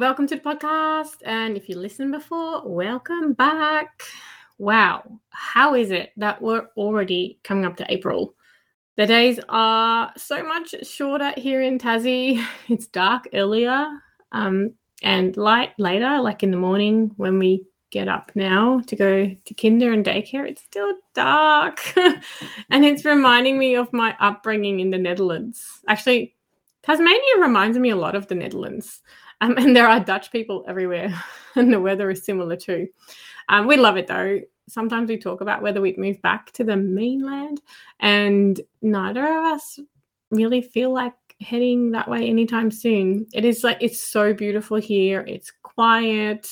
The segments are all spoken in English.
Welcome to the podcast. And if you listened before, welcome back. Wow, how is it that we're already coming up to April? The days are so much shorter here in Tassie. It's dark earlier um, and light later, like in the morning when we get up now to go to kinder and daycare. It's still dark. and it's reminding me of my upbringing in the Netherlands. Actually, Tasmania reminds me a lot of the Netherlands. Um, and there are Dutch people everywhere, and the weather is similar too. Um, we love it though. Sometimes we talk about whether we'd move back to the mainland, and neither of us really feel like heading that way anytime soon. It is like it's so beautiful here, it's quiet,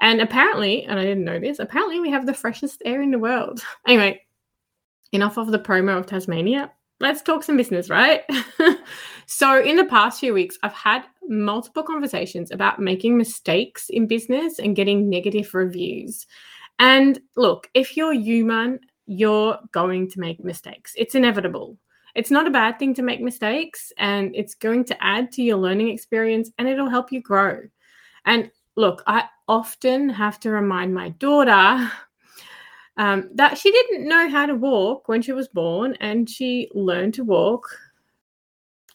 and apparently, and I didn't know this, apparently we have the freshest air in the world. Anyway, enough of the promo of Tasmania let's talk some business, right? so, in the past few weeks, I've had multiple conversations about making mistakes in business and getting negative reviews. And look, if you're human, you're going to make mistakes. It's inevitable. It's not a bad thing to make mistakes, and it's going to add to your learning experience and it'll help you grow. And look, I often have to remind my daughter um, that she didn't know how to walk when she was born, and she learned to walk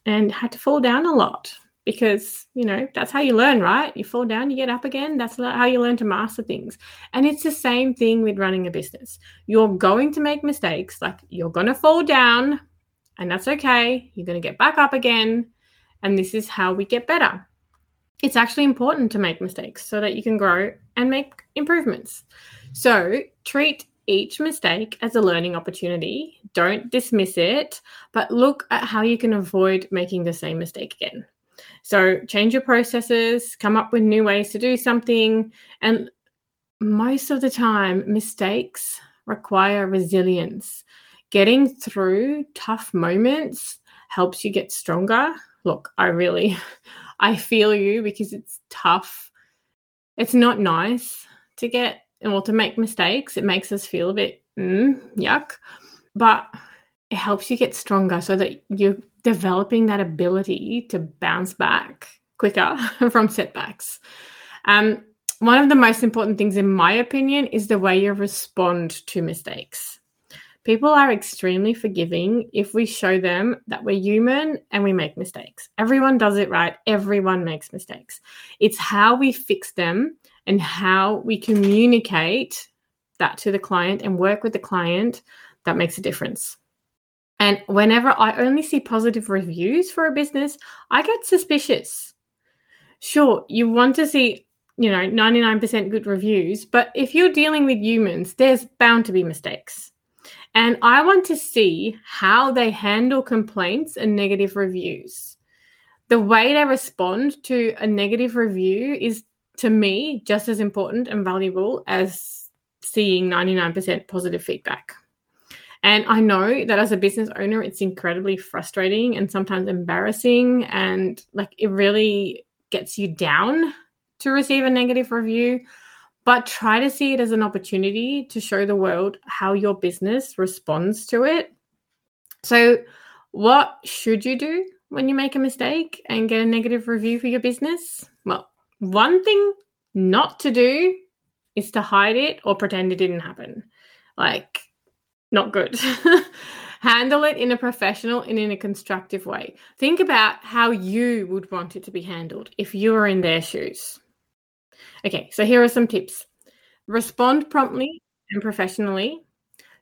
and had to fall down a lot because you know that's how you learn right? You fall down you get up again that's how you learn to master things. And it's the same thing with running a business. You're going to make mistakes like you're going to fall down and that's okay. You're going to get back up again and this is how we get better. It's actually important to make mistakes so that you can grow and make improvements. So treat each mistake as a learning opportunity. Don't dismiss it, but look at how you can avoid making the same mistake again. So, change your processes, come up with new ways to do something. And most of the time, mistakes require resilience. Getting through tough moments helps you get stronger. Look, I really I feel you because it's tough. It's not nice to get or to make mistakes. It makes us feel a bit mm, yuck, but it helps you get stronger so that you're developing that ability to bounce back quicker from setbacks. Um, one of the most important things, in my opinion, is the way you respond to mistakes. People are extremely forgiving if we show them that we're human and we make mistakes. Everyone does it right. Everyone makes mistakes. It's how we fix them and how we communicate that to the client and work with the client that makes a difference. And whenever I only see positive reviews for a business, I get suspicious. Sure, you want to see, you know, 99% good reviews, but if you're dealing with humans, there's bound to be mistakes. And I want to see how they handle complaints and negative reviews. The way they respond to a negative review is to me just as important and valuable as seeing 99% positive feedback. And I know that as a business owner, it's incredibly frustrating and sometimes embarrassing. And like it really gets you down to receive a negative review. But try to see it as an opportunity to show the world how your business responds to it. So, what should you do when you make a mistake and get a negative review for your business? Well, one thing not to do is to hide it or pretend it didn't happen. Like, not good. Handle it in a professional and in a constructive way. Think about how you would want it to be handled if you were in their shoes. Okay, so here are some tips respond promptly and professionally.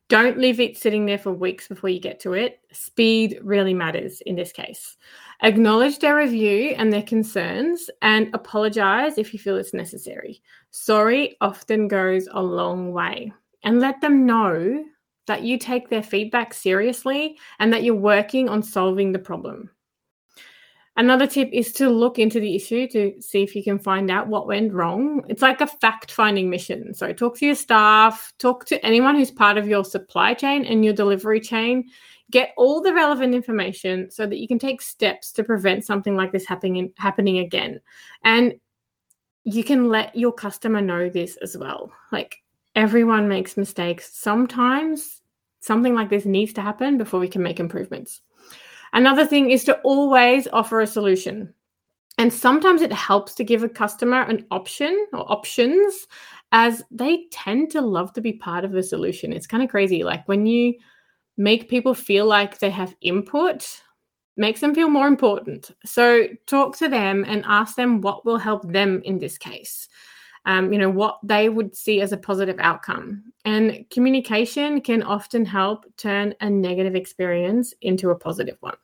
Don't leave it sitting there for weeks before you get to it. Speed really matters in this case. Acknowledge their review and their concerns and apologize if you feel it's necessary. Sorry often goes a long way. And let them know that you take their feedback seriously and that you're working on solving the problem. Another tip is to look into the issue to see if you can find out what went wrong. It's like a fact finding mission. So, talk to your staff, talk to anyone who's part of your supply chain and your delivery chain. Get all the relevant information so that you can take steps to prevent something like this happening happening again. And you can let your customer know this as well. Like everyone makes mistakes. Sometimes something like this needs to happen before we can make improvements. Another thing is to always offer a solution. And sometimes it helps to give a customer an option or options as they tend to love to be part of the solution. It's kind of crazy. Like when you make people feel like they have input, makes them feel more important. So talk to them and ask them what will help them in this case um, you know, what they would see as a positive outcome. And communication can often help turn a negative experience into a positive one.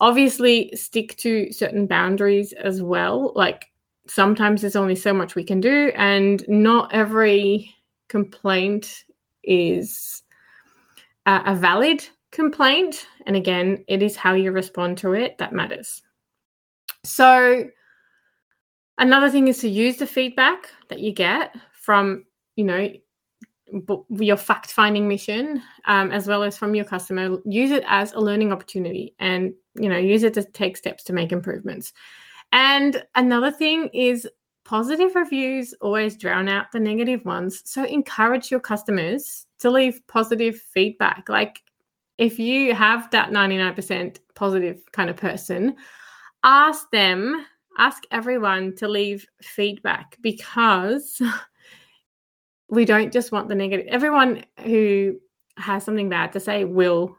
Obviously, stick to certain boundaries as well. Like sometimes there's only so much we can do, and not every complaint is a, a valid complaint. And again, it is how you respond to it that matters. So, Another thing is to use the feedback that you get from, you know, your fact finding mission um, as well as from your customer use it as a learning opportunity and you know use it to take steps to make improvements and another thing is positive reviews always drown out the negative ones so encourage your customers to leave positive feedback like if you have that 99% positive kind of person ask them ask everyone to leave feedback because we don't just want the negative. Everyone who has something bad to say will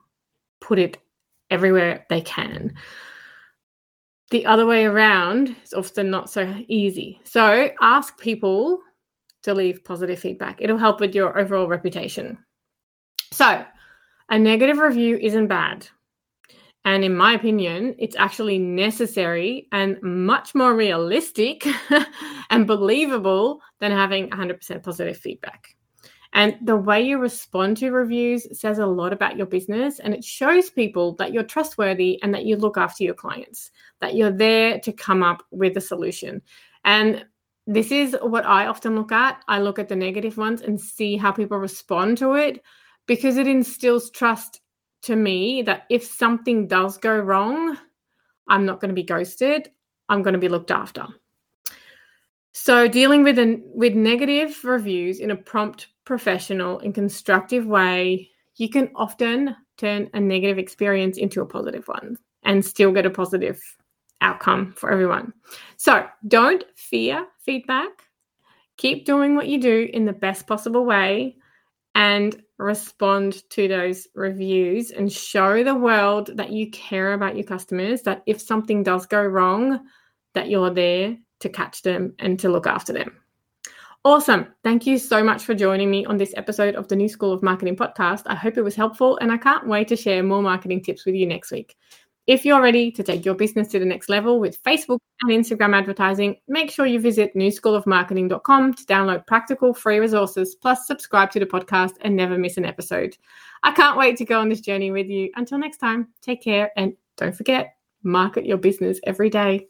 put it everywhere they can. The other way around is often not so easy. So ask people to leave positive feedback. It'll help with your overall reputation. So, a negative review isn't bad. And in my opinion, it's actually necessary and much more realistic and believable than having 100% positive feedback. And the way you respond to reviews says a lot about your business and it shows people that you're trustworthy and that you look after your clients, that you're there to come up with a solution. And this is what I often look at. I look at the negative ones and see how people respond to it because it instills trust to me that if something does go wrong, I'm not going to be ghosted. I'm going to be looked after. So dealing with an, with negative reviews in a prompt, professional, and constructive way, you can often turn a negative experience into a positive one and still get a positive outcome for everyone. So don't fear feedback. Keep doing what you do in the best possible way and respond to those reviews and show the world that you care about your customers that if something does go wrong that you're there to catch them and to look after them awesome thank you so much for joining me on this episode of the new school of marketing podcast i hope it was helpful and i can't wait to share more marketing tips with you next week if you're ready to take your business to the next level with Facebook and Instagram advertising, make sure you visit newschoolofmarketing.com to download practical free resources, plus subscribe to the podcast and never miss an episode. I can't wait to go on this journey with you. Until next time, take care and don't forget, market your business every day.